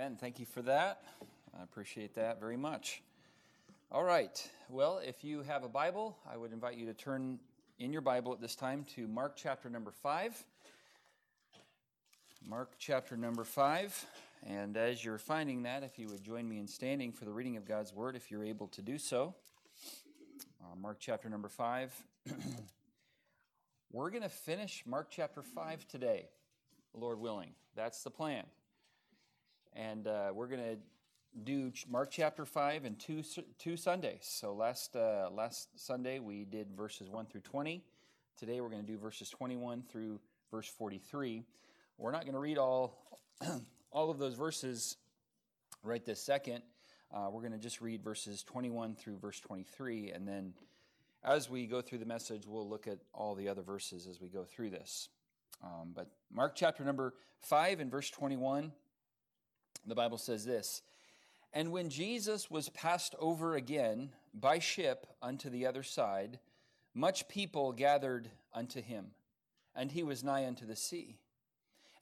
Amen. Thank you for that. I appreciate that very much. All right. Well, if you have a Bible, I would invite you to turn in your Bible at this time to Mark chapter number 5. Mark chapter number 5. And as you're finding that, if you would join me in standing for the reading of God's Word, if you're able to do so. Uh, Mark chapter number 5. We're going to finish Mark chapter 5 today, Lord willing. That's the plan. And uh, we're going to do Mark chapter 5 in two, two Sundays. So last, uh, last Sunday we did verses 1 through 20. Today we're going to do verses 21 through verse 43. We're not going to read all, all of those verses right this second. Uh, we're going to just read verses 21 through verse 23. And then as we go through the message, we'll look at all the other verses as we go through this. Um, but Mark chapter number 5 and verse 21, the Bible says this. And when Jesus was passed over again by ship unto the other side, much people gathered unto him, and he was nigh unto the sea.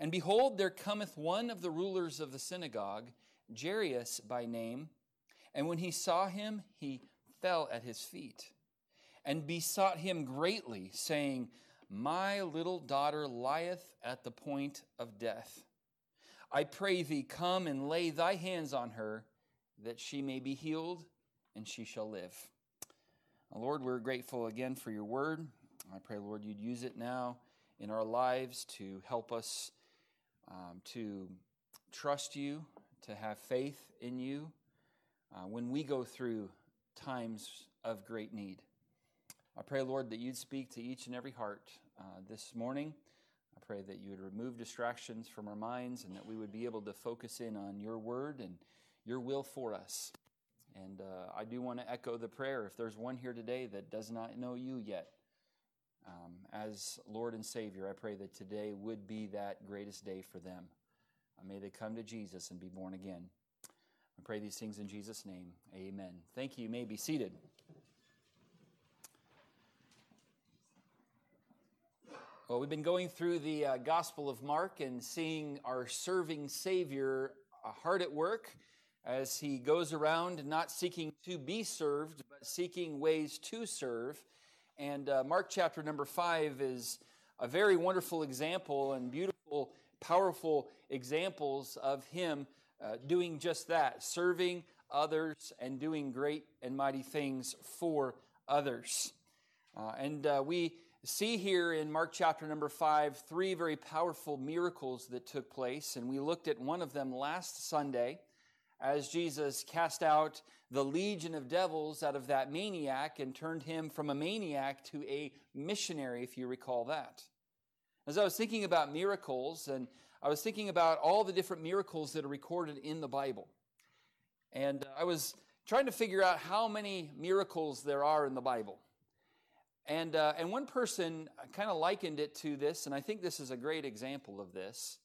And behold, there cometh one of the rulers of the synagogue, Jairus by name, and when he saw him, he fell at his feet, and besought him greatly, saying, My little daughter lieth at the point of death. I pray thee, come and lay thy hands on her that she may be healed and she shall live. Lord, we're grateful again for your word. I pray, Lord, you'd use it now in our lives to help us um, to trust you, to have faith in you uh, when we go through times of great need. I pray, Lord, that you'd speak to each and every heart uh, this morning. Pray that you would remove distractions from our minds and that we would be able to focus in on your word and your will for us. And uh, I do want to echo the prayer if there's one here today that does not know you yet um, as Lord and Savior, I pray that today would be that greatest day for them. Uh, may they come to Jesus and be born again. I pray these things in Jesus' name. Amen. Thank you. You may be seated. Well, we've been going through the uh, Gospel of Mark and seeing our serving Savior uh, hard at work as he goes around not seeking to be served, but seeking ways to serve. And uh, Mark chapter number five is a very wonderful example and beautiful, powerful examples of him uh, doing just that, serving others and doing great and mighty things for others. Uh, and uh, we see here in Mark chapter number five three very powerful miracles that took place, and we looked at one of them last Sunday as Jesus cast out the legion of devils out of that maniac and turned him from a maniac to a missionary, if you recall that. As I was thinking about miracles, and I was thinking about all the different miracles that are recorded in the Bible, and I was trying to figure out how many miracles there are in the Bible. And, uh, and one person kind of likened it to this, and I think this is a great example of this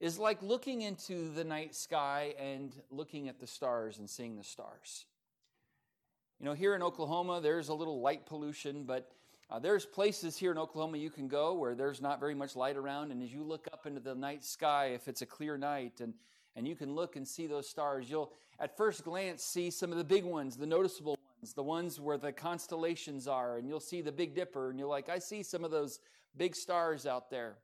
is like looking into the night sky and looking at the stars and seeing the stars. You know, here in Oklahoma, there's a little light pollution, but uh, there's places here in Oklahoma you can go where there's not very much light around, and as you look up into the night sky, if it's a clear night, and and you can look and see those stars, you'll at first glance see some of the big ones, the noticeable the ones where the constellations are, and you'll see the Big Dipper, and you're like, I see some of those big stars out there.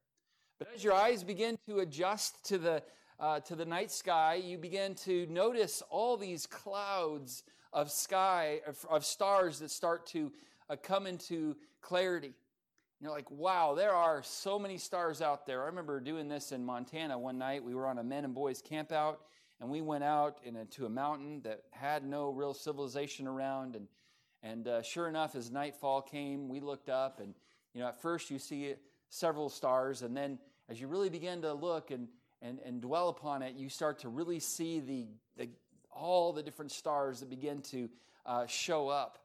But as your eyes begin to adjust to the, uh, to the night sky, you begin to notice all these clouds of sky, of, of stars that start to uh, come into clarity. You're like, wow, there are so many stars out there. I remember doing this in Montana one night. We were on a men and boys camp out, and we went out into a mountain that had no real civilization around. And, and uh, sure enough, as nightfall came, we looked up, and you know, at first you see several stars, and then as you really begin to look and, and, and dwell upon it, you start to really see the, the all the different stars that begin to uh, show up.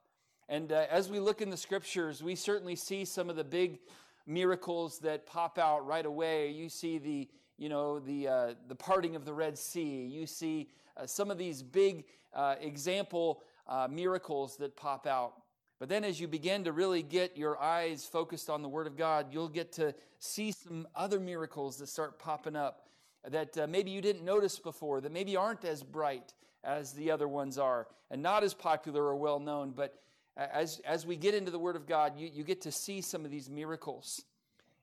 And uh, as we look in the scriptures, we certainly see some of the big miracles that pop out right away. You see the, you know, the, uh, the parting of the Red Sea. You see uh, some of these big uh, example uh, miracles that pop out. But then, as you begin to really get your eyes focused on the Word of God, you'll get to see some other miracles that start popping up that uh, maybe you didn't notice before, that maybe aren't as bright as the other ones are, and not as popular or well known. But as, as we get into the Word of God, you, you get to see some of these miracles.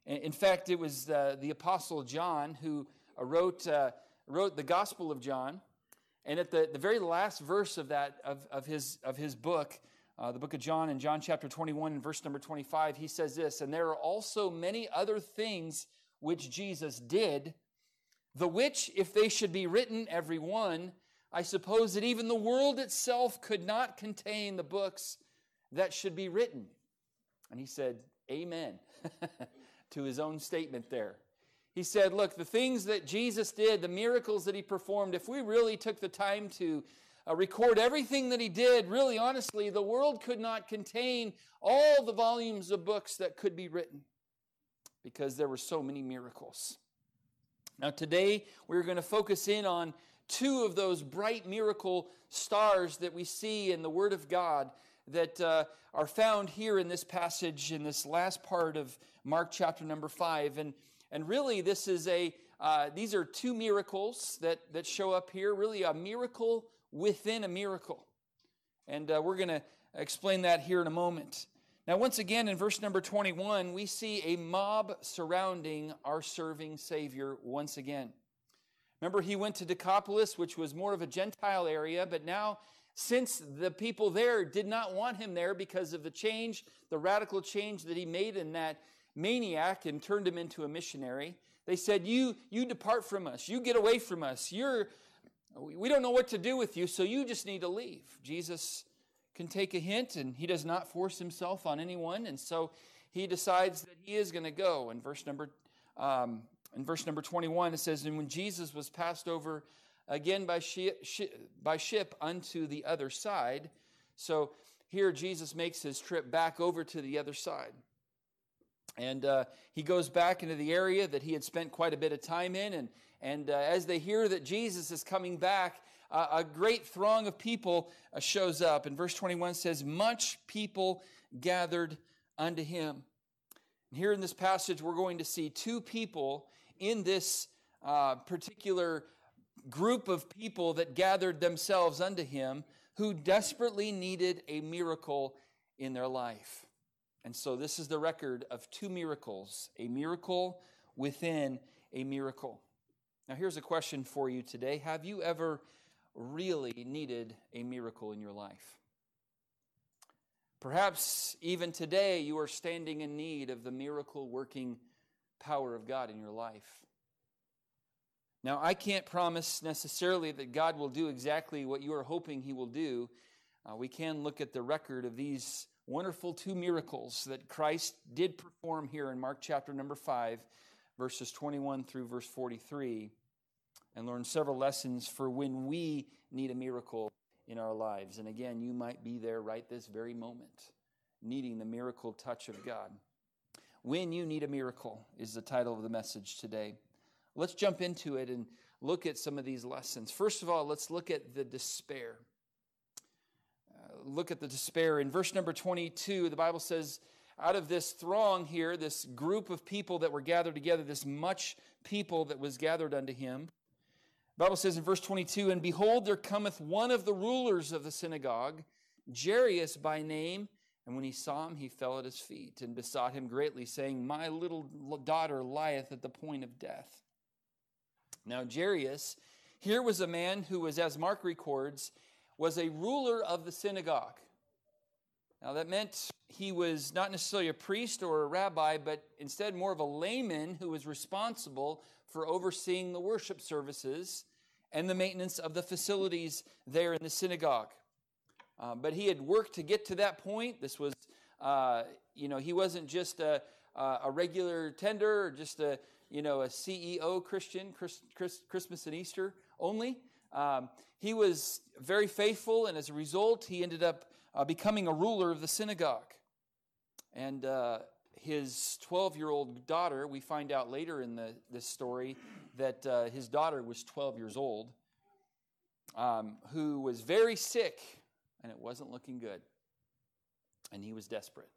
In fact, it was uh, the Apostle John who uh, wrote, uh, wrote the Gospel of John. And at the, the very last verse of that, of, of, his, of his book, uh, the book of John, in John chapter 21, verse number 25, he says this And there are also many other things which Jesus did, the which, if they should be written, every one, I suppose that even the world itself could not contain the books that should be written. And he said, Amen, to his own statement there. He said, Look, the things that Jesus did, the miracles that he performed, if we really took the time to uh, record everything that he did, really honestly, the world could not contain all the volumes of books that could be written because there were so many miracles. Now, today we're going to focus in on two of those bright miracle stars that we see in the Word of God that uh, are found here in this passage, in this last part of Mark chapter number five. And, and really, this is a, uh, these are two miracles that, that show up here, really a miracle within a miracle. And uh, we're going to explain that here in a moment. Now, once again, in verse number 21, we see a mob surrounding our serving Savior once again. Remember, he went to Decapolis, which was more of a Gentile area, but now, since the people there did not want him there because of the change, the radical change that he made in that maniac and turned him into a missionary, they said, You, you depart from us. You get away from us. You're, we don't know what to do with you, so you just need to leave. Jesus can take a hint, and he does not force himself on anyone, and so he decides that he is going to go. In verse number, um, in verse number 21, it says, And when Jesus was passed over again by ship, by ship unto the other side, so here Jesus makes his trip back over to the other side. And uh, he goes back into the area that he had spent quite a bit of time in. And, and uh, as they hear that Jesus is coming back, uh, a great throng of people uh, shows up. And verse 21 says, Much people gathered unto him. And here in this passage, we're going to see two people in this uh, particular group of people that gathered themselves unto him who desperately needed a miracle in their life. And so this is the record of two miracles a miracle within a miracle. Now, here's a question for you today Have you ever really needed a miracle in your life? Perhaps even today you are standing in need of the miracle working power of God in your life. Now, I can't promise necessarily that God will do exactly what you are hoping He will do. Uh, we can look at the record of these wonderful two miracles that Christ did perform here in Mark chapter number 5, verses 21 through verse 43, and learn several lessons for when we need a miracle in our lives. And again, you might be there right this very moment, needing the miracle touch of God. When You Need a Miracle is the title of the message today. Let's jump into it and look at some of these lessons. First of all, let's look at the despair uh, look at the despair. In verse number 22, the Bible says, out of this throng here, this group of people that were gathered together, this much people that was gathered unto him, the Bible says in verse 22, And behold, there cometh one of the rulers of the synagogue, Jairus by name, and when he saw him, he fell at his feet and besought him greatly, saying, My little daughter lieth at the point of death. Now, Jairus, here was a man who was, as Mark records, was a ruler of the synagogue. Now, that meant he was not necessarily a priest or a rabbi, but instead more of a layman who was responsible for overseeing the worship services and the maintenance of the facilities there in the synagogue. Uh, but he had worked to get to that point. This was, uh, you know, he wasn't just a, a regular tender or just a, you know, a CEO Christian, Chris, Chris, Christmas and Easter only. Um, he was very faithful, and as a result, he ended up uh, becoming a ruler of the synagogue. And uh, his 12 year old daughter, we find out later in the, this story that uh, his daughter was 12 years old, um, who was very sick, and it wasn't looking good. And he was desperate.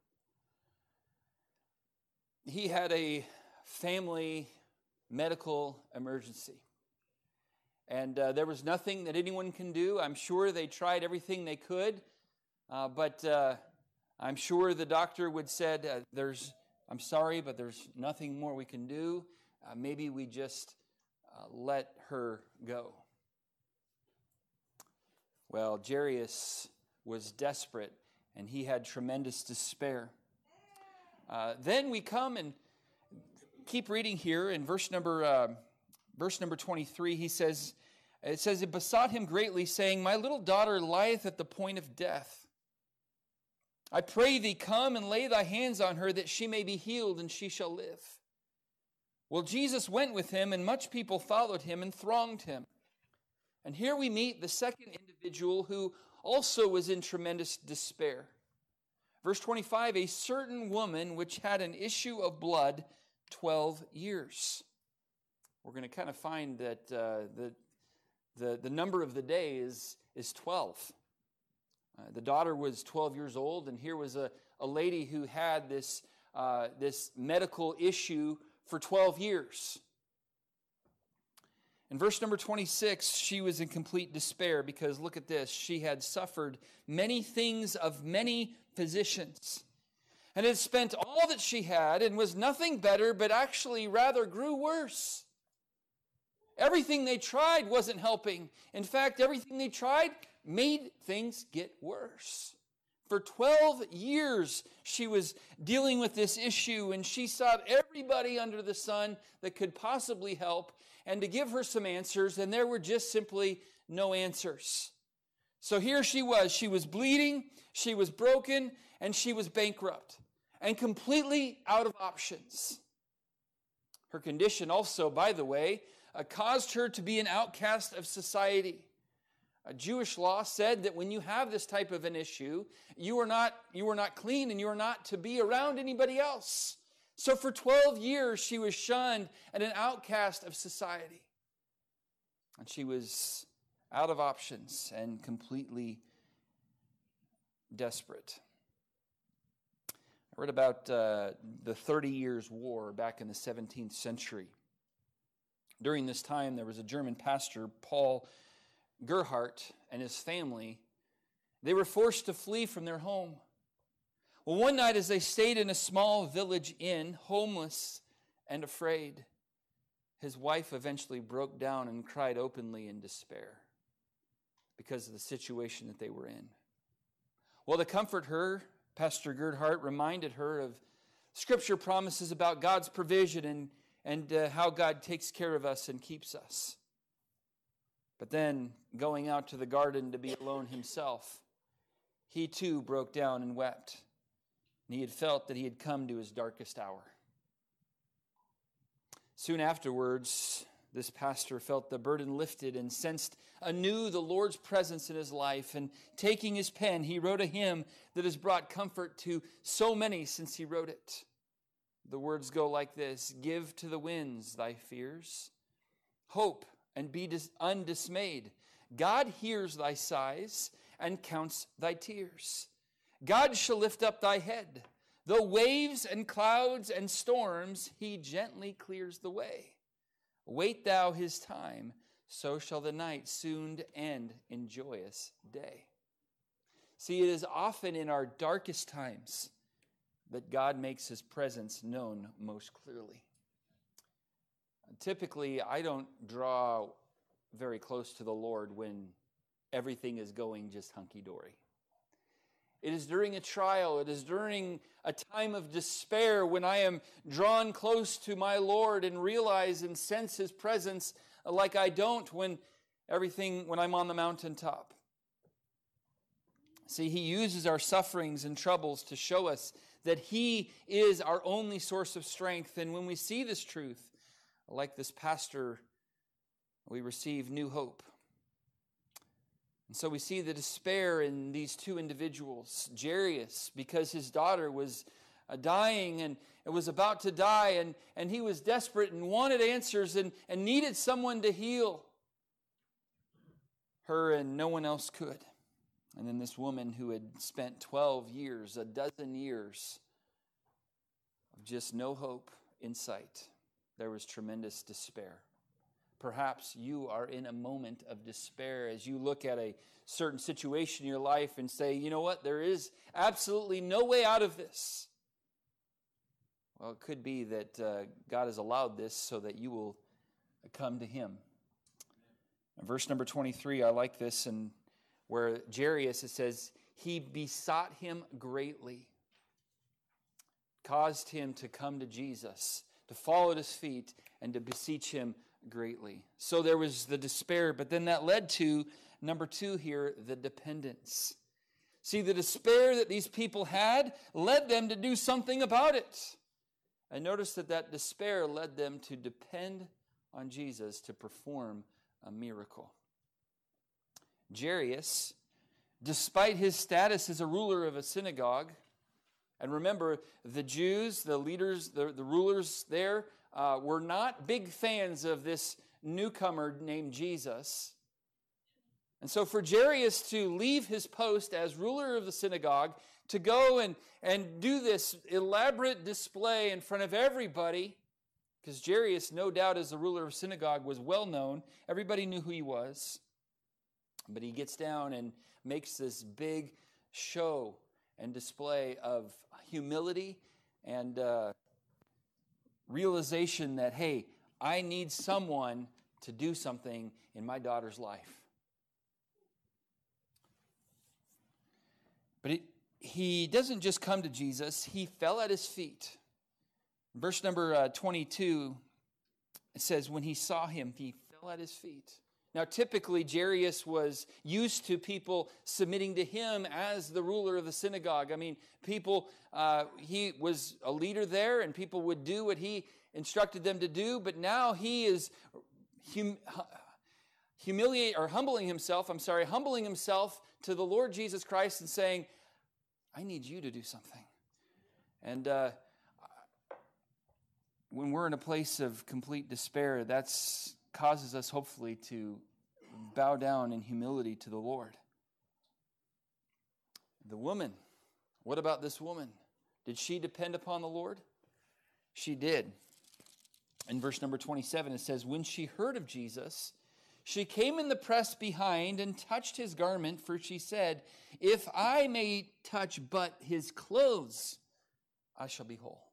He had a family medical emergency. And uh, there was nothing that anyone can do. I'm sure they tried everything they could, uh, but uh, I'm sure the doctor would said, uh, "There's, I'm sorry, but there's nothing more we can do. Uh, maybe we just uh, let her go." Well, Jairus was desperate, and he had tremendous despair. then we come and keep reading here in verse number um, verse number 23, he says, it says, It besought him greatly, saying, My little daughter lieth at the point of death. I pray thee, come and lay thy hands on her, that she may be healed, and she shall live. Well, Jesus went with him, and much people followed him and thronged him. And here we meet the second individual who also was in tremendous despair. Verse 25 A certain woman which had an issue of blood 12 years we're going to kind of find that uh, the, the, the number of the day is, is 12. Uh, the daughter was 12 years old, and here was a, a lady who had this, uh, this medical issue for 12 years. In verse number 26, she was in complete despair because look at this. She had suffered many things of many physicians and had spent all that she had and was nothing better, but actually rather grew worse. Everything they tried wasn't helping. In fact, everything they tried made things get worse. For 12 years, she was dealing with this issue, and she sought everybody under the sun that could possibly help and to give her some answers, and there were just simply no answers. So here she was. She was bleeding, she was broken, and she was bankrupt and completely out of options. Her condition, also, by the way, uh, caused her to be an outcast of society. A Jewish law said that when you have this type of an issue, you are not, you are not clean and you are not to be around anybody else. So for 12 years, she was shunned and an outcast of society. And she was out of options and completely desperate. I read about uh, the 30 Years' War back in the 17th century. During this time, there was a German pastor, Paul Gerhardt, and his family. They were forced to flee from their home. Well, one night, as they stayed in a small village inn, homeless and afraid, his wife eventually broke down and cried openly in despair because of the situation that they were in. Well, to comfort her, Pastor Gerhardt reminded her of scripture promises about God's provision and and uh, how God takes care of us and keeps us. But then, going out to the garden to be alone himself, he too broke down and wept. And he had felt that he had come to his darkest hour. Soon afterwards, this pastor felt the burden lifted and sensed anew the Lord's presence in his life. And taking his pen, he wrote a hymn that has brought comfort to so many since he wrote it. The words go like this Give to the winds thy fears, hope and be dis- undismayed. God hears thy sighs and counts thy tears. God shall lift up thy head. Though waves and clouds and storms, he gently clears the way. Wait thou his time, so shall the night soon end in joyous day. See, it is often in our darkest times that God makes his presence known most clearly. Typically, I don't draw very close to the Lord when everything is going just hunky dory. It is during a trial, it is during a time of despair when I am drawn close to my Lord and realize and sense his presence like I don't when everything when I'm on the mountaintop. See, he uses our sufferings and troubles to show us that He is our only source of strength. And when we see this truth, like this pastor, we receive new hope. And so we see the despair in these two individuals. Jairus, because his daughter was uh, dying and was about to die, and, and he was desperate and wanted answers and, and needed someone to heal her, and no one else could. And then this woman who had spent 12 years, a dozen years, of just no hope in sight, there was tremendous despair. Perhaps you are in a moment of despair as you look at a certain situation in your life and say, you know what, there is absolutely no way out of this. Well, it could be that uh, God has allowed this so that you will come to Him. Verse number 23, I like this, and where Jairus, it says, he besought him greatly, caused him to come to Jesus, to fall at his feet, and to beseech him greatly. So there was the despair, but then that led to number two here the dependence. See, the despair that these people had led them to do something about it. I noticed that that despair led them to depend on Jesus to perform a miracle. Jairus, despite his status as a ruler of a synagogue, and remember, the Jews, the leaders, the, the rulers there, uh, were not big fans of this newcomer named Jesus. And so, for Jairus to leave his post as ruler of the synagogue, to go and, and do this elaborate display in front of everybody, because Jairus, no doubt, as the ruler of synagogue, was well known. Everybody knew who he was. But he gets down and makes this big show and display of humility and uh, realization that, hey, I need someone to do something in my daughter's life. But it, he doesn't just come to Jesus, he fell at his feet. Verse number uh, 22, it says, When he saw him, he fell at his feet. Now, typically, Jairus was used to people submitting to him as the ruler of the synagogue. I mean, people, uh, he was a leader there, and people would do what he instructed them to do, but now he is hum, humiliate or humbling himself, I'm sorry, humbling himself to the Lord Jesus Christ and saying, I need you to do something. And uh, when we're in a place of complete despair, that causes us hopefully to bow down in humility to the Lord. The woman, what about this woman? Did she depend upon the Lord? She did. In verse number 27, it says, When she heard of Jesus, she came in the press behind and touched his garment, for she said, If I may touch but his clothes, I shall be whole.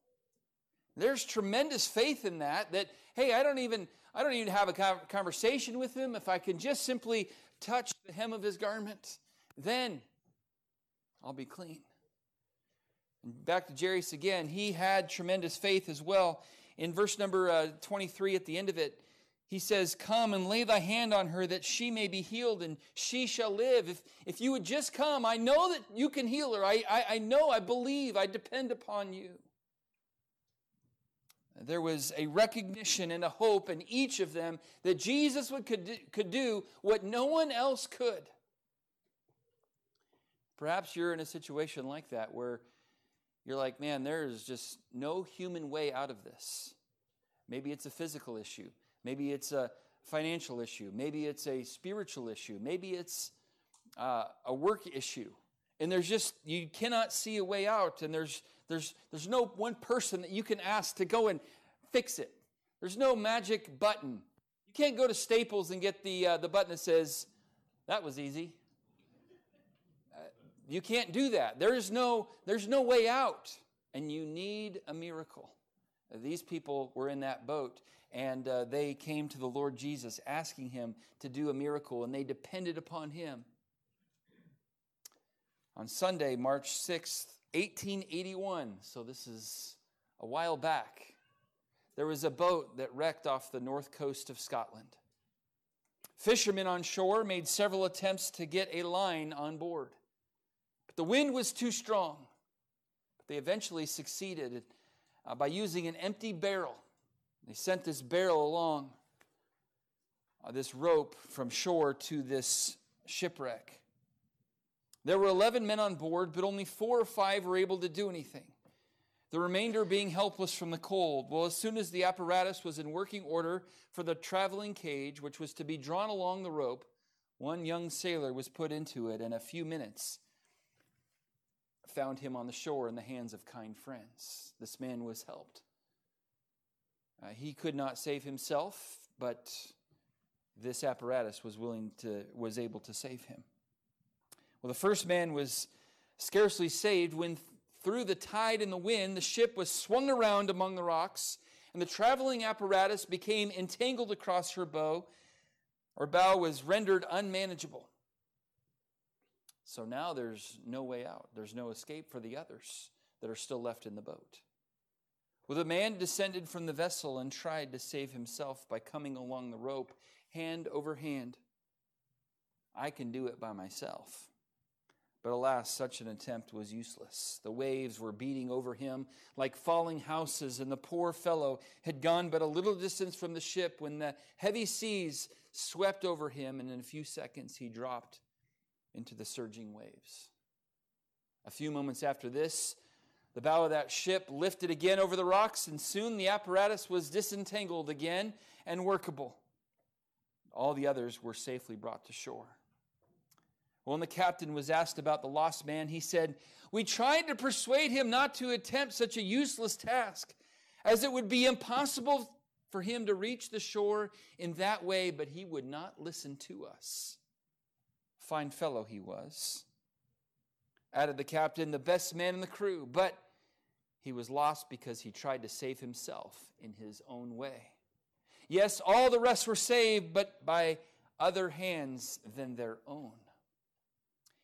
There's tremendous faith in that, that, hey, I don't even, I don't even have a conversation with him. If I can just simply touch the hem of his garment, then I'll be clean. And back to Jairus again, he had tremendous faith as well. In verse number uh, 23 at the end of it, he says, Come and lay thy hand on her that she may be healed and she shall live. If, if you would just come, I know that you can heal her. I, I, I know, I believe, I depend upon you. There was a recognition and a hope in each of them that Jesus would, could, do, could do what no one else could. Perhaps you're in a situation like that where you're like, man, there is just no human way out of this. Maybe it's a physical issue. Maybe it's a financial issue. Maybe it's a spiritual issue. Maybe it's uh, a work issue. And there's just, you cannot see a way out. And there's there's, there's no one person that you can ask to go and fix it. There's no magic button. You can't go to Staples and get the, uh, the button that says, that was easy. Uh, you can't do that. There's no, there's no way out. And you need a miracle. These people were in that boat and uh, they came to the Lord Jesus asking him to do a miracle and they depended upon him. On Sunday, March 6th, 1881, so this is a while back, there was a boat that wrecked off the north coast of Scotland. Fishermen on shore made several attempts to get a line on board, but the wind was too strong. But they eventually succeeded uh, by using an empty barrel. They sent this barrel along uh, this rope from shore to this shipwreck. There were 11 men on board, but only four or five were able to do anything. The remainder being helpless from the cold. Well, as soon as the apparatus was in working order for the traveling cage, which was to be drawn along the rope, one young sailor was put into it, and a few minutes found him on the shore in the hands of kind friends. This man was helped. Uh, he could not save himself, but this apparatus was willing to was able to save him. Well, the first man was scarcely saved when through the tide and the wind the ship was swung around among the rocks and the traveling apparatus became entangled across her bow or bow was rendered unmanageable. So now there's no way out. There's no escape for the others that are still left in the boat. Well, the man descended from the vessel and tried to save himself by coming along the rope, hand over hand. I can do it by myself. But alas, such an attempt was useless. The waves were beating over him like falling houses, and the poor fellow had gone but a little distance from the ship when the heavy seas swept over him, and in a few seconds he dropped into the surging waves. A few moments after this, the bow of that ship lifted again over the rocks, and soon the apparatus was disentangled again and workable. All the others were safely brought to shore. When the captain was asked about the lost man, he said, We tried to persuade him not to attempt such a useless task, as it would be impossible for him to reach the shore in that way, but he would not listen to us. Fine fellow he was. Added the captain, the best man in the crew, but he was lost because he tried to save himself in his own way. Yes, all the rest were saved, but by other hands than their own.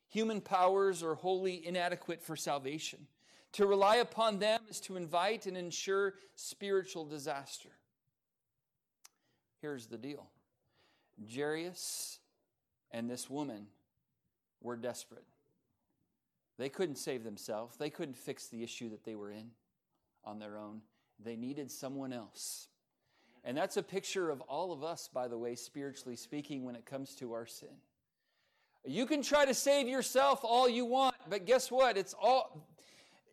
Human powers are wholly inadequate for salvation. To rely upon them is to invite and ensure spiritual disaster. Here's the deal Jairus and this woman were desperate. They couldn't save themselves, they couldn't fix the issue that they were in on their own. They needed someone else. And that's a picture of all of us, by the way, spiritually speaking, when it comes to our sin. You can try to save yourself all you want, but guess what? It's all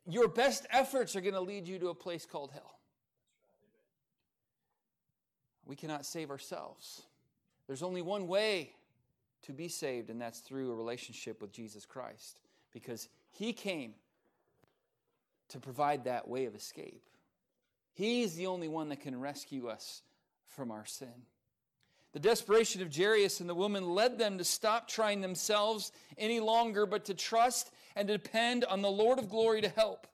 your best efforts are going to lead you to a place called hell. We cannot save ourselves. There's only one way to be saved, and that's through a relationship with Jesus Christ because He came to provide that way of escape. He's the only one that can rescue us from our sin. The desperation of Jairus and the woman led them to stop trying themselves any longer, but to trust and depend on the Lord of glory to help.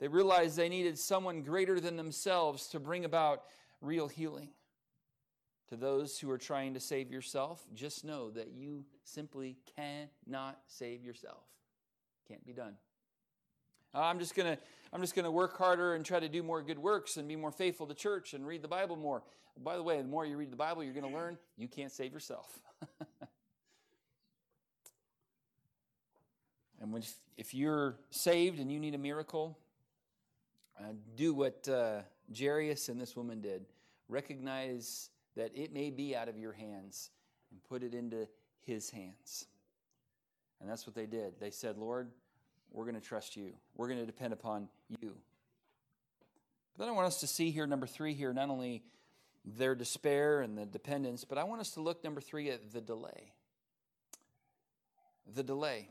They realized they needed someone greater than themselves to bring about real healing. To those who are trying to save yourself, just know that you simply cannot save yourself. Can't be done. Uh, I'm just gonna I'm just gonna work harder and try to do more good works and be more faithful to church and read the Bible more. By the way, the more you read the Bible, you're gonna learn you can't save yourself. and when, if you're saved and you need a miracle, uh, do what uh, Jairus and this woman did. Recognize that it may be out of your hands and put it into his hands. And that's what they did. They said, Lord, we're going to trust you. We're going to depend upon you. But then I want us to see here, number three, here, not only their despair and the dependence, but I want us to look, number three, at the delay. The delay.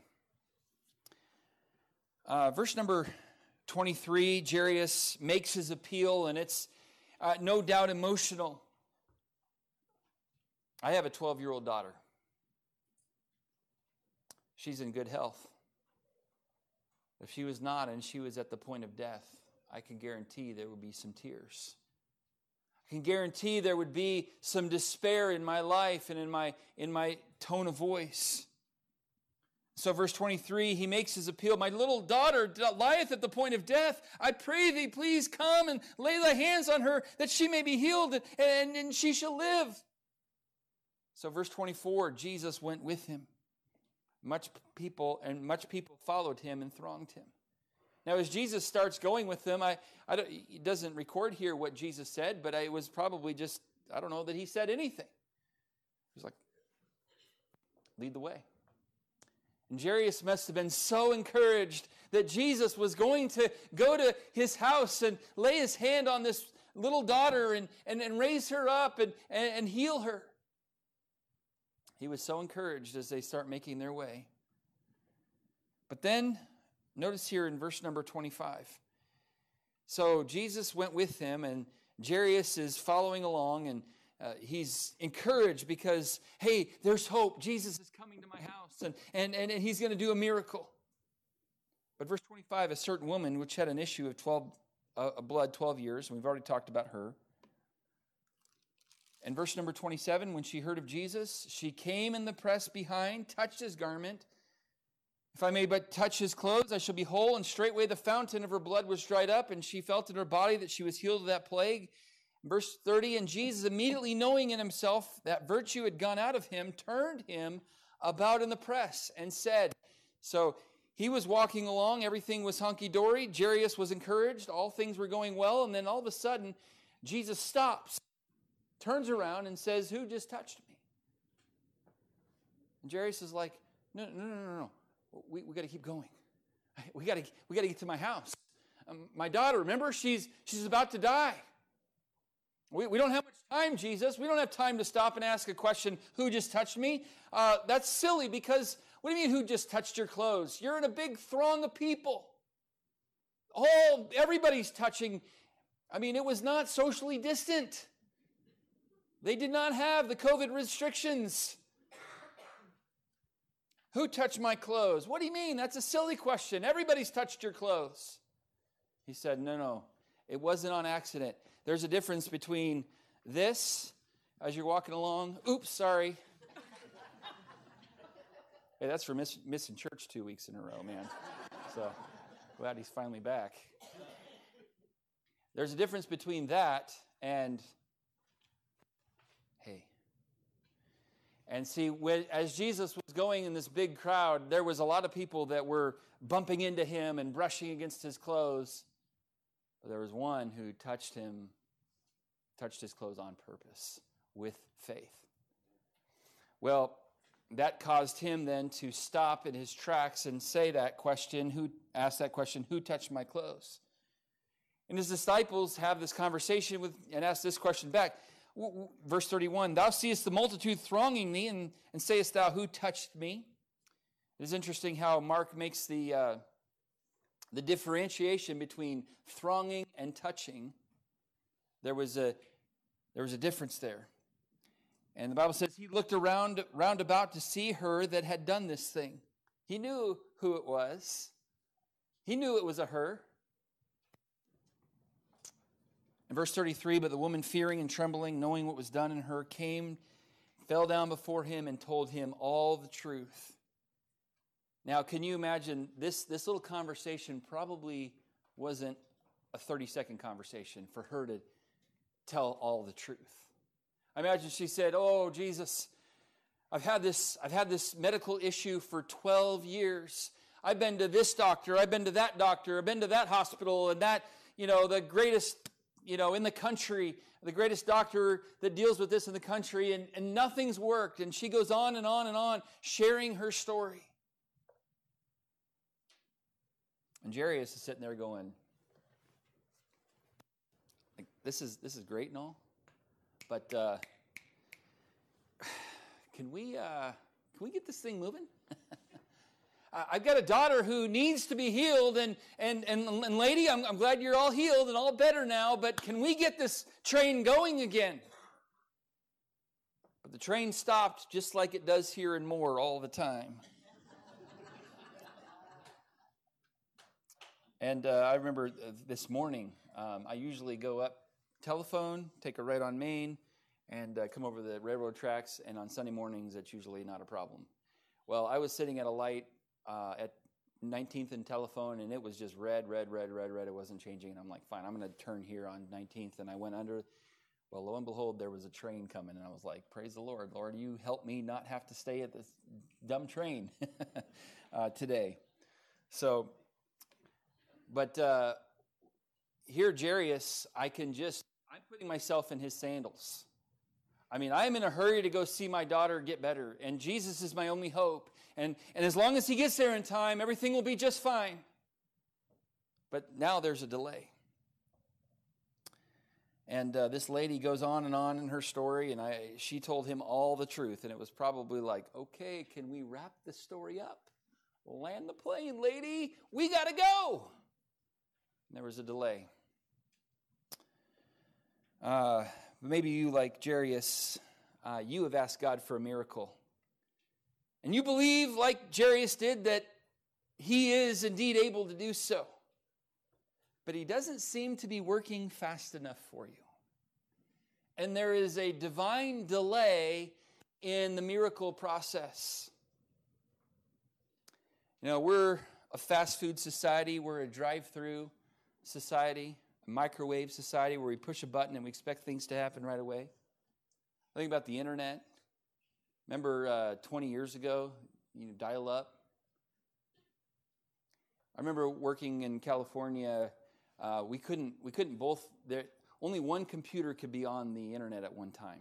Uh, verse number 23, Jairus makes his appeal, and it's uh, no doubt emotional. I have a 12 year old daughter. She's in good health. If she was not and she was at the point of death, I can guarantee there would be some tears. I can guarantee there would be some despair in my life and in my, in my tone of voice. So, verse 23, he makes his appeal My little daughter lieth at the point of death. I pray thee, please come and lay thy hands on her that she may be healed and, and, and she shall live. So, verse 24, Jesus went with him. Much people and much people followed him and thronged him. Now, as Jesus starts going with them, I, I don't, doesn't record here what Jesus said, but it was probably just, I don't know that he said anything. He was like, lead the way. And Jairus must have been so encouraged that Jesus was going to go to his house and lay his hand on this little daughter and, and, and raise her up and, and, and heal her. He was so encouraged as they start making their way. But then, notice here in verse number 25. So Jesus went with him, and Jairus is following along, and uh, he's encouraged because, hey, there's hope. Jesus is coming to my house and, and, and, and he's going to do a miracle. But verse 25, a certain woman which had an issue of 12, uh, blood 12 years, and we've already talked about her. And verse number 27, when she heard of Jesus, she came in the press behind, touched his garment. If I may but touch his clothes, I shall be whole. And straightway the fountain of her blood was dried up, and she felt in her body that she was healed of that plague. Verse 30 And Jesus, immediately knowing in himself that virtue had gone out of him, turned him about in the press and said, So he was walking along, everything was hunky dory. Jairus was encouraged, all things were going well. And then all of a sudden, Jesus stops, turns around, and says, Who just touched me? And Jairus is like, No, no, no, no, no. We, we got to keep going. We got to we got to get to my house. Um, my daughter, remember, she's she's about to die. We, we don't have much time, Jesus. We don't have time to stop and ask a question, who just touched me? Uh, that's silly because what do you mean, who just touched your clothes? You're in a big throng of people. All, everybody's touching. I mean, it was not socially distant. They did not have the COVID restrictions. Who touched my clothes? What do you mean? That's a silly question. Everybody's touched your clothes. He said, No, no, it wasn't on accident. There's a difference between this as you're walking along. Oops, sorry. hey, that's for miss, missing church two weeks in a row, man. So glad he's finally back. There's a difference between that and, hey. And see, as Jesus was going in this big crowd, there was a lot of people that were bumping into him and brushing against his clothes. But there was one who touched him, touched his clothes on purpose with faith. Well, that caused him then to stop in his tracks and say that question, who asked that question, who touched my clothes? And his disciples have this conversation with and ask this question back. Verse 31 Thou seest the multitude thronging thee, and, and sayest thou, Who touched me? It is interesting how Mark makes the, uh, the differentiation between thronging and touching, there was a, there was a difference there. And the Bible says he looked around round about to see her that had done this thing. He knew who it was. He knew it was a her. In verse 33, but the woman fearing and trembling, knowing what was done in her, came, fell down before him, and told him all the truth. Now, can you imagine this, this little conversation probably wasn't a 30 second conversation for her to tell all the truth. I imagine she said, Oh, Jesus, I've had this, I've had this medical issue for 12 years. I've been to this doctor, I've been to that doctor, I've been to that hospital, and that, you know, the greatest, you know, in the country, the greatest doctor that deals with this in the country, and, and nothing's worked. And she goes on and on and on, sharing her story. And Jairus is sitting there going, like, this is this is great and all, but uh, can we uh, can we get this thing moving? I've got a daughter who needs to be healed, and and and, and lady, I'm, I'm glad you're all healed and all better now. But can we get this train going again? But the train stopped just like it does here and Moore all the time. And uh, I remember this morning, um, I usually go up telephone, take a right on Main, and uh, come over the railroad tracks. And on Sunday mornings, it's usually not a problem. Well, I was sitting at a light uh, at 19th and telephone, and it was just red, red, red, red, red. It wasn't changing. And I'm like, fine, I'm going to turn here on 19th. And I went under. Well, lo and behold, there was a train coming, and I was like, praise the Lord. Lord, you help me not have to stay at this dumb train uh, today. So but uh, here, Jairus, I can just, I'm putting myself in his sandals. I mean, I am in a hurry to go see my daughter get better, and Jesus is my only hope. And, and as long as he gets there in time, everything will be just fine. But now there's a delay. And uh, this lady goes on and on in her story, and I, she told him all the truth. And it was probably like, okay, can we wrap this story up? Land the plane, lady. We got to go. There was a delay. Uh, maybe you, like Jairus, uh, you have asked God for a miracle. And you believe, like Jairus did, that he is indeed able to do so. But he doesn't seem to be working fast enough for you. And there is a divine delay in the miracle process. You know, we're a fast food society, we're a drive through society, a microwave society where we push a button and we expect things to happen right away. Think about the internet. Remember uh, 20 years ago, you know, dial up? I remember working in California. Uh, we couldn't we couldn't both there. Only one computer could be on the internet at one time,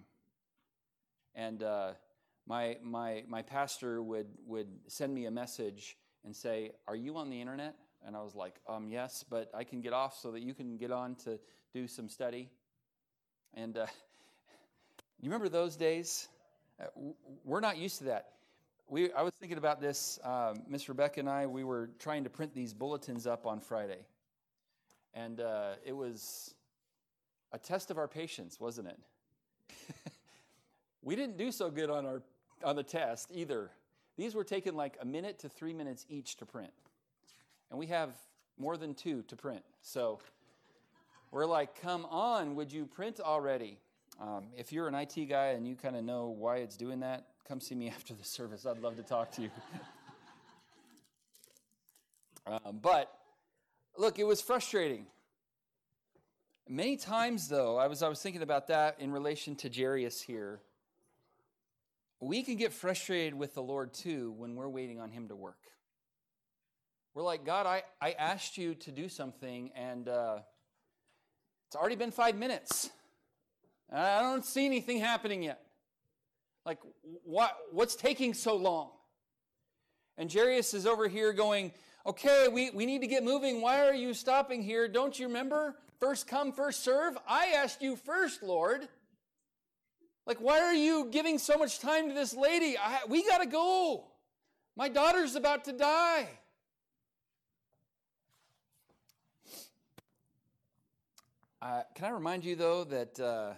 and uh, my my my pastor would would send me a message and say, "Are you on the internet?" And I was like, "Um, yes, but I can get off so that you can get on to do some study." And uh, you remember those days? Uh, we're not used to that. We, I was thinking about this. Um, Miss Rebecca and I, we were trying to print these bulletins up on Friday, and uh, it was a test of our patience, wasn't it? we didn't do so good on our on the test either. These were taken like a minute to three minutes each to print. And we have more than two to print. So we're like, come on, would you print already? Um, if you're an IT guy and you kind of know why it's doing that, come see me after the service. I'd love to talk to you. um, but look, it was frustrating. Many times, though, I was, I was thinking about that in relation to Jairus here we can get frustrated with the Lord too when we're waiting on Him to work. We're like, God, I, I asked you to do something, and uh, it's already been five minutes. I don't see anything happening yet. Like, what, what's taking so long? And Jairus is over here going, Okay, we, we need to get moving. Why are you stopping here? Don't you remember? First come, first serve. I asked you first, Lord. Like, why are you giving so much time to this lady? I, we got to go. My daughter's about to die. Uh, can I remind you, though, that uh,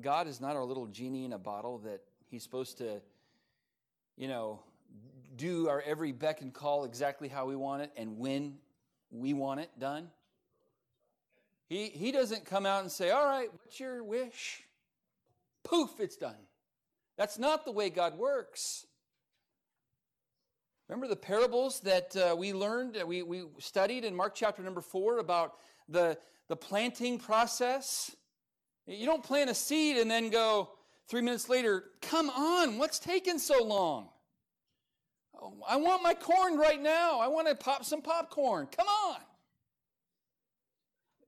God is not our little genie in a bottle that He's supposed to, you know, do our every beck and call exactly how we want it and when we want it done? He, he doesn't come out and say, All right, what's your wish? poof, it's done. That's not the way God works. Remember the parables that uh, we learned, we, we studied in Mark chapter number four about the, the planting process? You don't plant a seed and then go three minutes later, come on, what's taking so long? Oh, I want my corn right now. I want to pop some popcorn. Come on.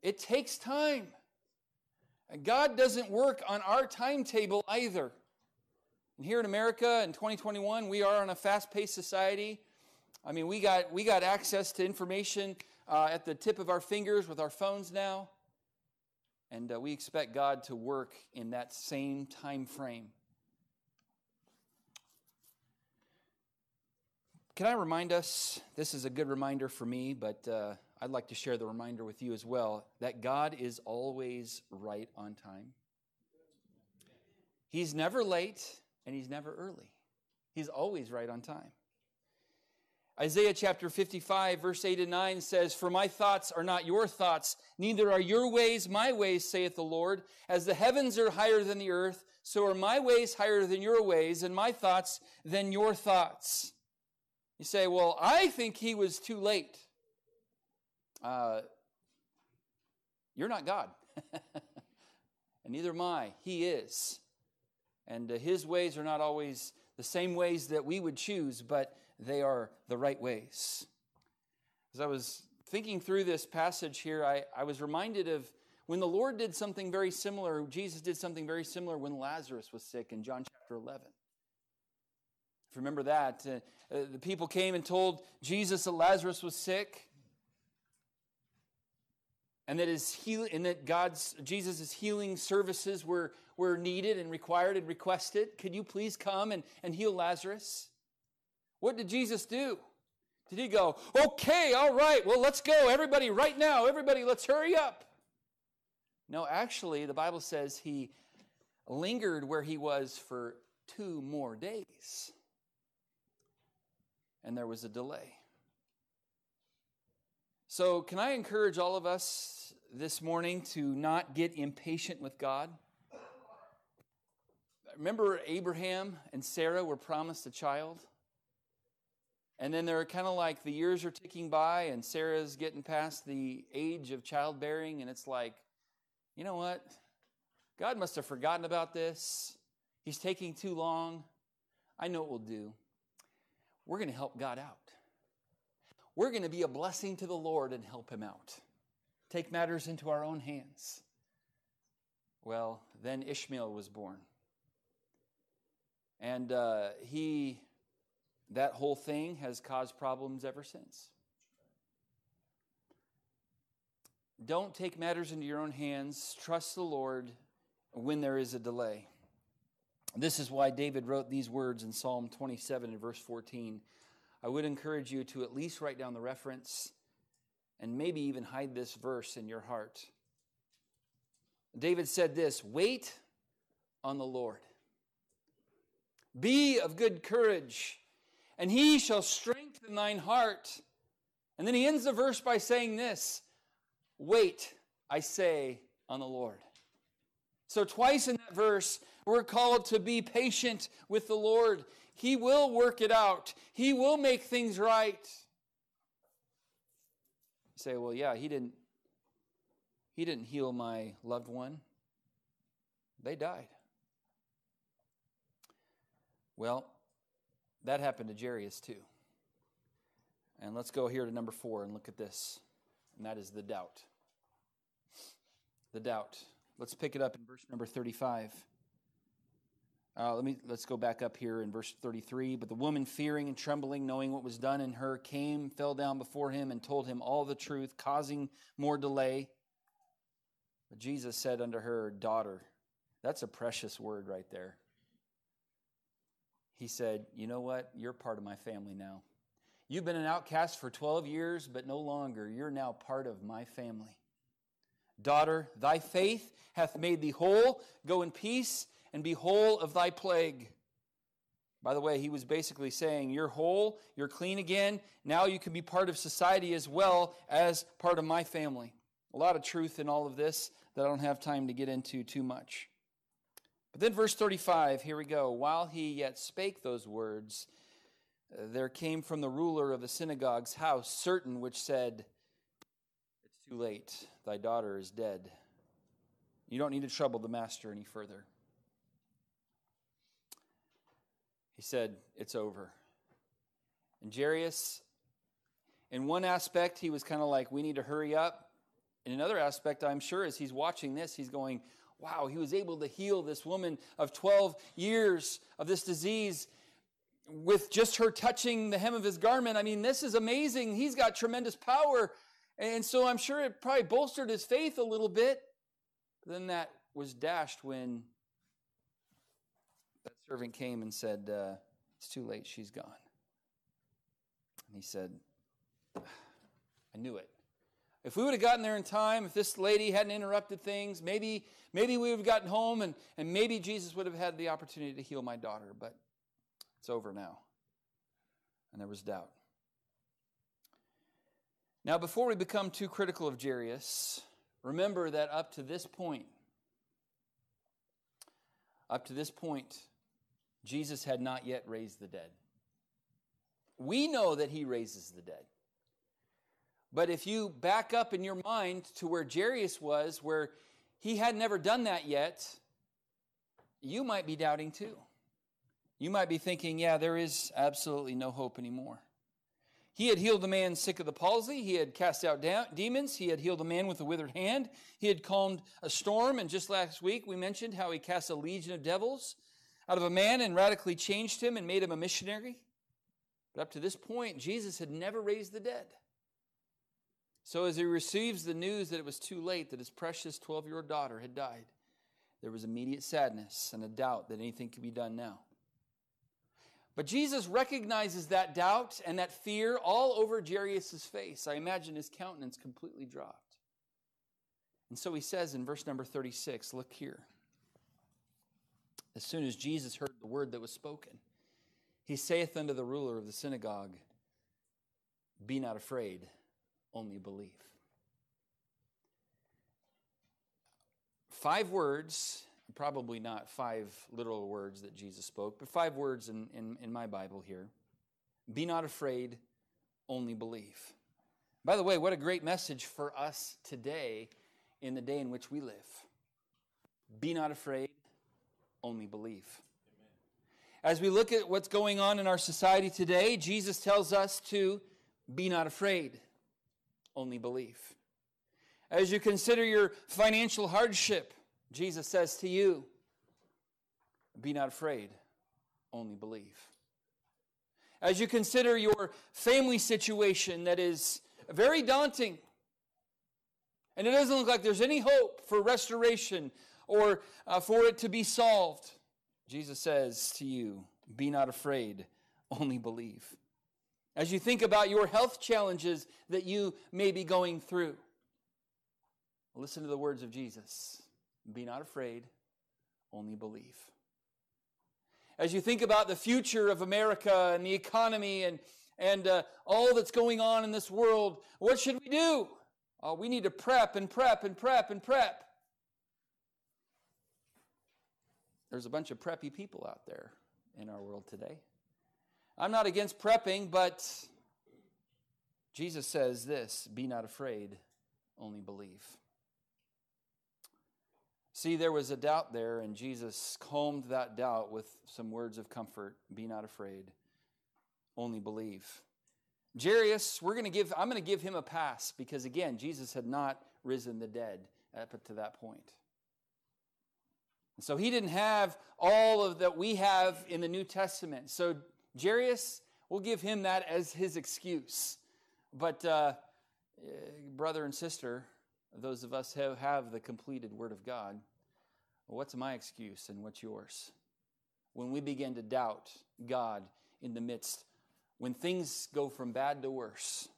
It takes time. And God doesn't work on our timetable either. And here in America in 2021, we are on a fast paced society. I mean, we got, we got access to information uh, at the tip of our fingers with our phones now. And uh, we expect God to work in that same time frame. Can I remind us? This is a good reminder for me, but uh, I'd like to share the reminder with you as well that God is always right on time. He's never late and he's never early. He's always right on time. Isaiah chapter 55, verse 8 and 9 says, For my thoughts are not your thoughts, neither are your ways my ways, saith the Lord. As the heavens are higher than the earth, so are my ways higher than your ways, and my thoughts than your thoughts. You say, Well, I think he was too late uh, You're not God. and neither am I. He is. And uh, His ways are not always the same ways that we would choose, but they are the right ways. As I was thinking through this passage here, I, I was reminded of when the Lord did something very similar, Jesus did something very similar when Lazarus was sick in John chapter 11. If you remember that, uh, uh, the people came and told Jesus that Lazarus was sick and that his heal, and that God's Jesus' healing services were, were needed and required and requested. Could you please come and, and heal Lazarus? What did Jesus do? Did he go, okay, all right, well, let's go, everybody, right now, everybody, let's hurry up? No, actually, the Bible says he lingered where he was for two more days. And there was a delay. So, can I encourage all of us this morning to not get impatient with God? Remember, Abraham and Sarah were promised a child? And then they're kind of like the years are ticking by, and Sarah's getting past the age of childbearing, and it's like, you know what? God must have forgotten about this. He's taking too long. I know what we'll do. We're going to help God out. We're going to be a blessing to the Lord and help him out. Take matters into our own hands. Well, then Ishmael was born. And uh, he, that whole thing has caused problems ever since. Don't take matters into your own hands. Trust the Lord when there is a delay. This is why David wrote these words in Psalm 27 and verse 14. I would encourage you to at least write down the reference and maybe even hide this verse in your heart. David said this Wait on the Lord. Be of good courage, and he shall strengthen thine heart. And then he ends the verse by saying this Wait, I say, on the Lord. So, twice in that verse, we're called to be patient with the Lord. He will work it out, He will make things right. You say, well, yeah, He didn't. He didn't heal my loved one. They died. Well, that happened to Jairus too. And let's go here to number four and look at this. And that is the doubt. The doubt. Let's pick it up in verse number 35. Uh, let me let's go back up here in verse 33. But the woman, fearing and trembling, knowing what was done in her, came, fell down before him, and told him all the truth, causing more delay. But Jesus said unto her, Daughter, that's a precious word right there. He said, You know what? You're part of my family now. You've been an outcast for 12 years, but no longer. You're now part of my family. Daughter, thy faith hath made thee whole. Go in peace and be whole of thy plague. By the way, he was basically saying, You're whole, you're clean again. Now you can be part of society as well as part of my family. A lot of truth in all of this that I don't have time to get into too much. But then, verse 35, here we go. While he yet spake those words, uh, there came from the ruler of the synagogue's house certain which said, It's too late. Thy daughter is dead. You don't need to trouble the master any further. He said, It's over. And Jairus, in one aspect, he was kind of like, We need to hurry up. In another aspect, I'm sure, as he's watching this, he's going, Wow, he was able to heal this woman of 12 years of this disease with just her touching the hem of his garment. I mean, this is amazing. He's got tremendous power. And so I'm sure it probably bolstered his faith a little bit. Then that was dashed when that servant came and said, uh, It's too late, she's gone. And he said, I knew it. If we would have gotten there in time, if this lady hadn't interrupted things, maybe, maybe we would have gotten home and, and maybe Jesus would have had the opportunity to heal my daughter, but it's over now. And there was doubt. Now, before we become too critical of Jairus, remember that up to this point, up to this point, Jesus had not yet raised the dead. We know that he raises the dead. But if you back up in your mind to where Jairus was, where he had never done that yet, you might be doubting too. You might be thinking, yeah, there is absolutely no hope anymore. He had healed the man sick of the palsy. He had cast out demons. He had healed a man with a withered hand. He had calmed a storm. And just last week, we mentioned how he cast a legion of devils out of a man and radically changed him and made him a missionary. But up to this point, Jesus had never raised the dead. So as he receives the news that it was too late, that his precious 12 year old daughter had died, there was immediate sadness and a doubt that anything could be done now. But Jesus recognizes that doubt and that fear all over Jairus' face. I imagine his countenance completely dropped. And so he says in verse number 36, look here. as soon as Jesus heard the word that was spoken, he saith unto the ruler of the synagogue, Be not afraid, only believe. Five words, probably not five literal words that Jesus spoke, but five words in, in, in my Bible here. Be not afraid, only believe. By the way, what a great message for us today in the day in which we live. Be not afraid, only believe. As we look at what's going on in our society today, Jesus tells us to be not afraid, only believe. As you consider your financial hardship, Jesus says to you, be not afraid, only believe. As you consider your family situation that is very daunting, and it doesn't look like there's any hope for restoration or uh, for it to be solved, Jesus says to you, Be not afraid, only believe. As you think about your health challenges that you may be going through, listen to the words of Jesus Be not afraid, only believe. As you think about the future of America and the economy and, and uh, all that's going on in this world, what should we do? Uh, we need to prep and prep and prep and prep. There's a bunch of preppy people out there in our world today. I'm not against prepping, but Jesus says this be not afraid, only believe. See, there was a doubt there, and Jesus calmed that doubt with some words of comfort be not afraid, only believe. Jairus, we're going to give, I'm going to give him a pass because, again, Jesus had not risen the dead up to that point. So he didn't have all of that we have in the New Testament. So Jairus, we'll give him that as his excuse. But uh, brother and sister, those of us who have the completed Word of God, what's my excuse and what's yours? When we begin to doubt God in the midst, when things go from bad to worse,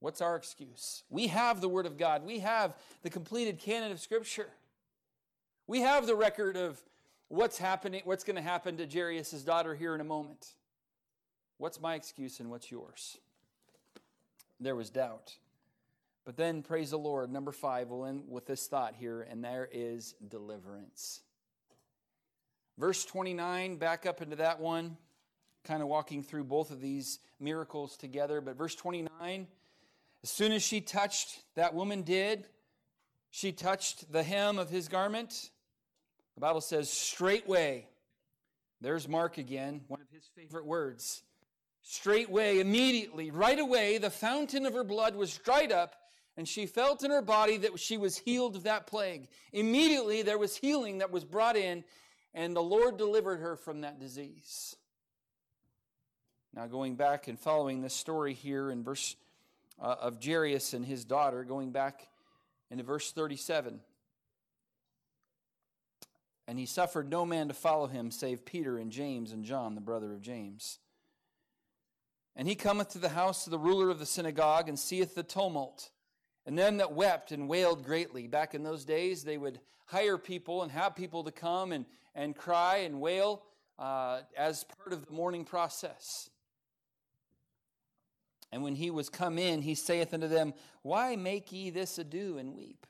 what's our excuse? We have the Word of God, we have the completed canon of Scripture. We have the record of what's happening, what's going to happen to Jairus' daughter here in a moment. What's my excuse and what's yours? There was doubt. But then, praise the Lord, number five, we'll end with this thought here, and there is deliverance. Verse 29, back up into that one, kind of walking through both of these miracles together. But verse 29, as soon as she touched, that woman did, she touched the hem of his garment the Bible says, straightway. There's Mark again, one of his favorite words. Straightway, immediately, right away, the fountain of her blood was dried up, and she felt in her body that she was healed of that plague. Immediately, there was healing that was brought in, and the Lord delivered her from that disease. Now, going back and following this story here in verse uh, of Jairus and his daughter, going back into verse 37. And he suffered no man to follow him save Peter and James and John, the brother of James. And he cometh to the house of the ruler of the synagogue and seeth the tumult, and them that wept and wailed greatly. Back in those days, they would hire people and have people to come and, and cry and wail uh, as part of the mourning process. And when he was come in, he saith unto them, Why make ye this ado and weep?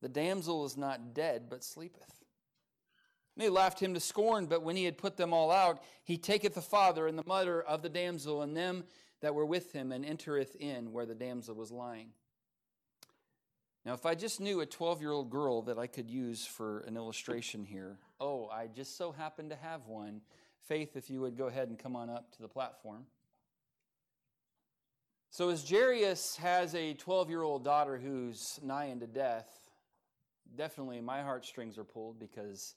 The damsel is not dead, but sleepeth. And they laughed him to scorn, but when he had put them all out, he taketh the father and the mother of the damsel and them that were with him, and entereth in where the damsel was lying. Now, if I just knew a 12 year old girl that I could use for an illustration here, oh, I just so happen to have one. Faith, if you would go ahead and come on up to the platform. So, as Jairus has a 12 year old daughter who's nigh unto death, definitely my heartstrings are pulled because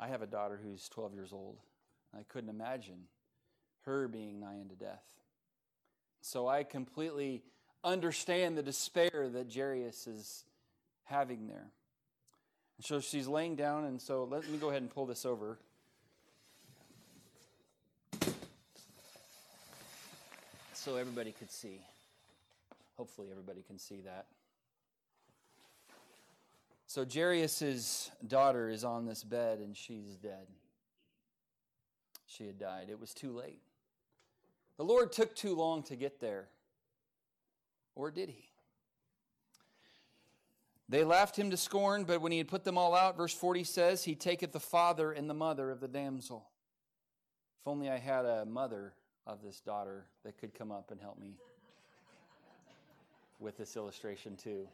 I have a daughter who's 12 years old. I couldn't imagine her being nigh unto death. So I completely understand the despair that Jairus is having there. And so she's laying down, and so let me go ahead and pull this over. So everybody could see. Hopefully, everybody can see that. So Jairus' daughter is on this bed and she's dead. She had died. It was too late. The Lord took too long to get there. Or did he? They laughed him to scorn, but when he had put them all out, verse 40 says, He taketh the father and the mother of the damsel. If only I had a mother of this daughter that could come up and help me with this illustration, too.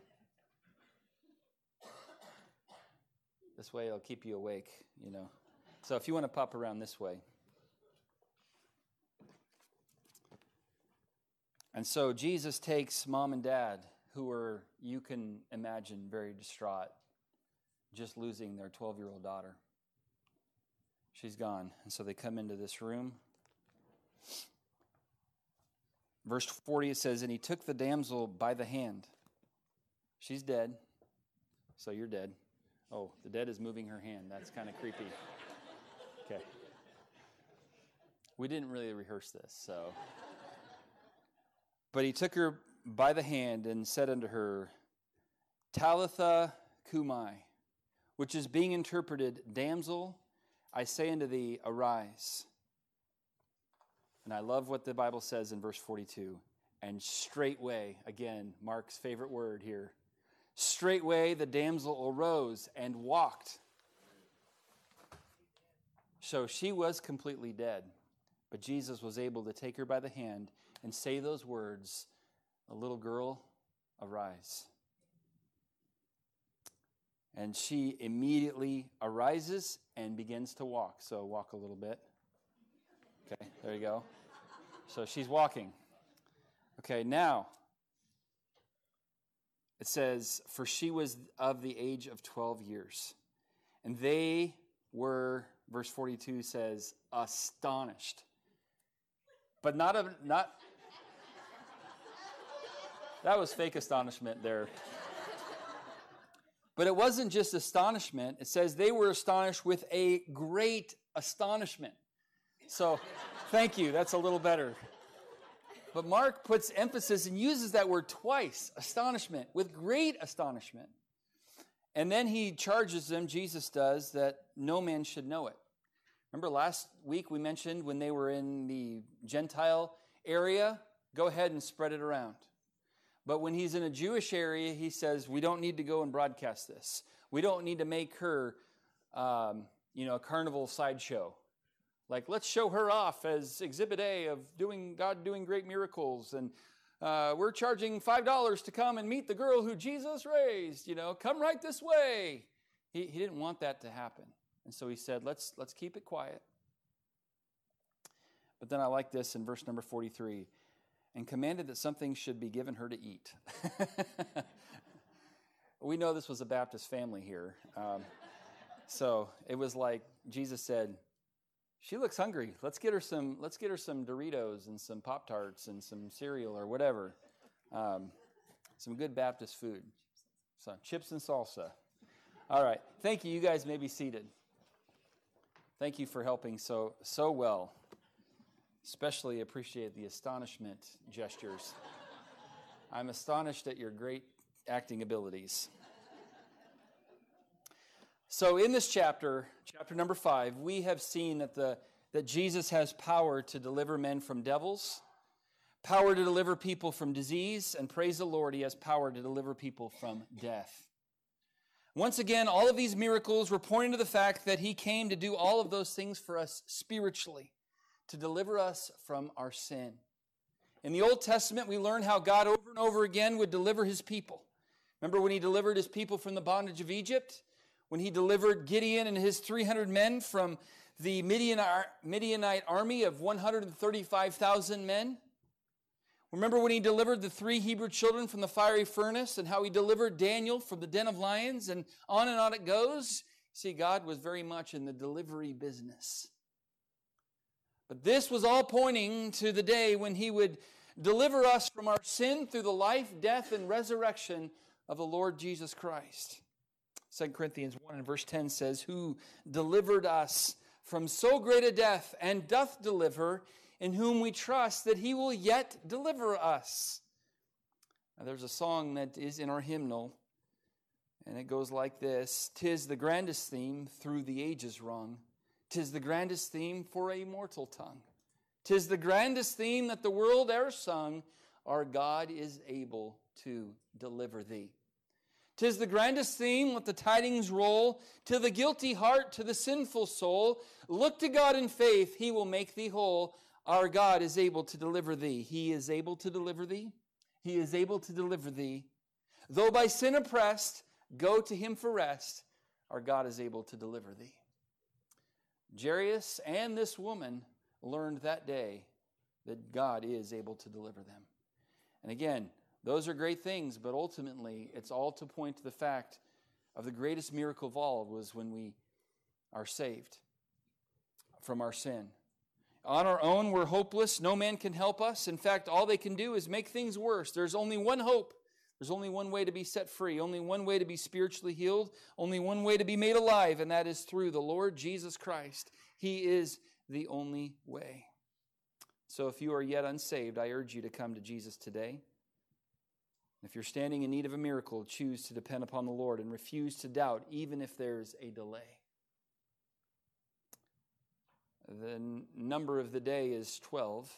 This way it'll keep you awake, you know. So if you want to pop around this way. And so Jesus takes mom and dad, who are, you can imagine, very distraught, just losing their 12 year old daughter. She's gone. And so they come into this room. Verse 40 it says, And he took the damsel by the hand. She's dead, so you're dead. Oh, the dead is moving her hand. That's kind of creepy. Okay. We didn't really rehearse this, so. But he took her by the hand and said unto her, Talitha cumi, which is being interpreted, Damsel, I say unto thee, arise. And I love what the Bible says in verse 42. And straightway, again, Mark's favorite word here, Straightway the damsel arose and walked. So she was completely dead, but Jesus was able to take her by the hand and say those words A little girl, arise. And she immediately arises and begins to walk. So walk a little bit. Okay, there you go. So she's walking. Okay, now it says, For she was of the age of 12 years. And they were, verse 42 says, astonished. But not, a, not, that was fake astonishment there. But it wasn't just astonishment. It says they were astonished with a great astonishment. So, thank you. That's a little better. But Mark puts emphasis and uses that word twice astonishment, with great astonishment. And then he charges them, Jesus does, that no man should know it. Remember last week we mentioned when they were in the Gentile area, go ahead and spread it around. But when he's in a Jewish area, he says, we don't need to go and broadcast this. We don't need to make her, um, you know, a carnival sideshow. Like, let's show her off as exhibit A of doing God doing great miracles. And uh, we're charging $5 to come and meet the girl who Jesus raised. You know, come right this way. He, he didn't want that to happen. And so he said, let's, let's keep it quiet. But then I like this in verse number 43 and commanded that something should be given her to eat. we know this was a Baptist family here. Um, so it was like Jesus said, she looks hungry. Let's get her some. Let's get her some Doritos and some Pop Tarts and some cereal or whatever. Um, some good Baptist food. So chips and salsa. All right. Thank you. You guys may be seated. Thank you for helping so so well. Especially appreciate the astonishment gestures. I'm astonished at your great acting abilities. So, in this chapter, chapter number five, we have seen that, the, that Jesus has power to deliver men from devils, power to deliver people from disease, and praise the Lord, he has power to deliver people from death. Once again, all of these miracles were pointing to the fact that he came to do all of those things for us spiritually, to deliver us from our sin. In the Old Testament, we learn how God over and over again would deliver his people. Remember when he delivered his people from the bondage of Egypt? When he delivered Gideon and his 300 men from the Midianite army of 135,000 men. Remember when he delivered the three Hebrew children from the fiery furnace and how he delivered Daniel from the den of lions and on and on it goes? See, God was very much in the delivery business. But this was all pointing to the day when he would deliver us from our sin through the life, death, and resurrection of the Lord Jesus Christ. 2 Corinthians 1 and verse 10 says, Who delivered us from so great a death and doth deliver, in whom we trust that he will yet deliver us. Now, there's a song that is in our hymnal, And it goes like this Tis the grandest theme through the ages rung, tis the grandest theme for a mortal tongue. Tis the grandest theme that the world e'er sung, our God is able to deliver thee. Tis the grandest theme, let the tidings roll to the guilty heart, to the sinful soul. Look to God in faith, he will make thee whole. Our God is able to deliver thee. He is able to deliver thee. He is able to deliver thee. Though by sin oppressed, go to him for rest. Our God is able to deliver thee. Jairus and this woman learned that day that God is able to deliver them. And again, those are great things, but ultimately, it's all to point to the fact of the greatest miracle of all was when we are saved from our sin. On our own, we're hopeless. No man can help us. In fact, all they can do is make things worse. There's only one hope. There's only one way to be set free, only one way to be spiritually healed, only one way to be made alive, and that is through the Lord Jesus Christ. He is the only way. So if you are yet unsaved, I urge you to come to Jesus today. If you're standing in need of a miracle, choose to depend upon the Lord and refuse to doubt, even if there's a delay. The n- number of the day is 12.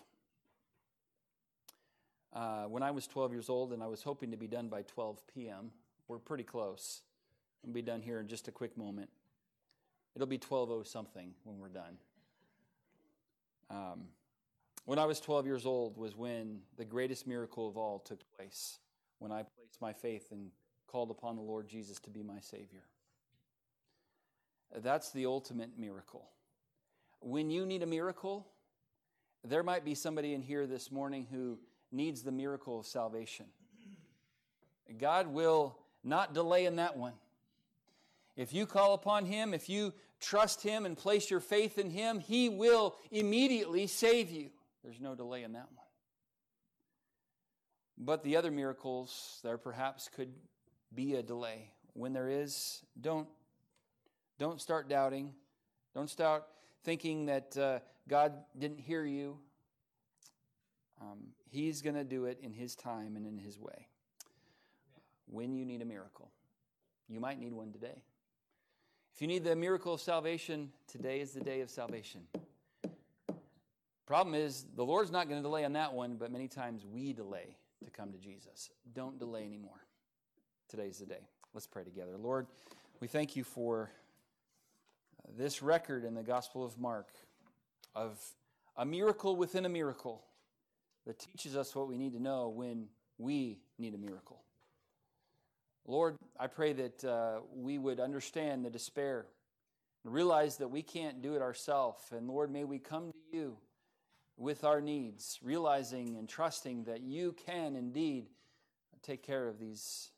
Uh, when I was 12 years old and I was hoping to be done by 12 p.m., we're pretty close. I'll be done here in just a quick moment. It'll be 12.0 something when we're done. Um, when I was 12 years old was when the greatest miracle of all took place when I placed my faith and called upon the Lord Jesus to be my Savior. That's the ultimate miracle. When you need a miracle, there might be somebody in here this morning who needs the miracle of salvation. God will not delay in that one. If you call upon Him, if you trust Him and place your faith in Him, He will immediately save you. There's no delay in that one. But the other miracles, there perhaps could be a delay. When there is, don't, don't start doubting. Don't start thinking that uh, God didn't hear you. Um, he's going to do it in His time and in His way. When you need a miracle, you might need one today. If you need the miracle of salvation, today is the day of salvation. Problem is, the Lord's not going to delay on that one, but many times we delay to come to Jesus. Don't delay anymore. Today's the day. Let's pray together. Lord, we thank you for this record in the Gospel of Mark of a miracle within a miracle that teaches us what we need to know when we need a miracle. Lord, I pray that uh, we would understand the despair and realize that we can't do it ourselves. And Lord, may we come to you with our needs, realizing and trusting that you can indeed take care of these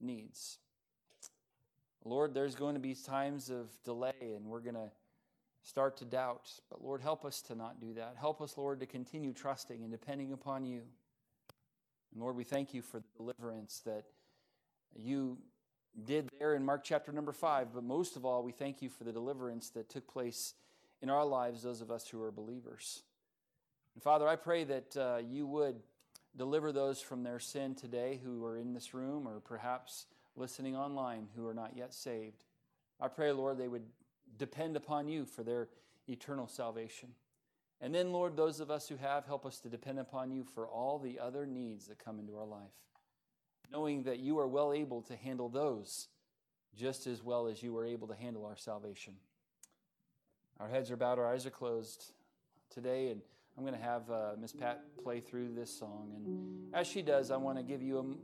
needs. Lord, there's going to be times of delay and we're going to start to doubt. But Lord, help us to not do that. Help us, Lord, to continue trusting and depending upon you. And Lord, we thank you for the deliverance that you did there in Mark chapter number five. But most of all, we thank you for the deliverance that took place in our lives, those of us who are believers. And Father, I pray that uh, you would deliver those from their sin today who are in this room or perhaps listening online who are not yet saved. I pray, Lord, they would depend upon you for their eternal salvation. And then, Lord, those of us who have, help us to depend upon you for all the other needs that come into our life, knowing that you are well able to handle those just as well as you are able to handle our salvation. Our heads are bowed, our eyes are closed today, and I'm going to have uh, Miss Pat play through this song. And as she does, I want to give you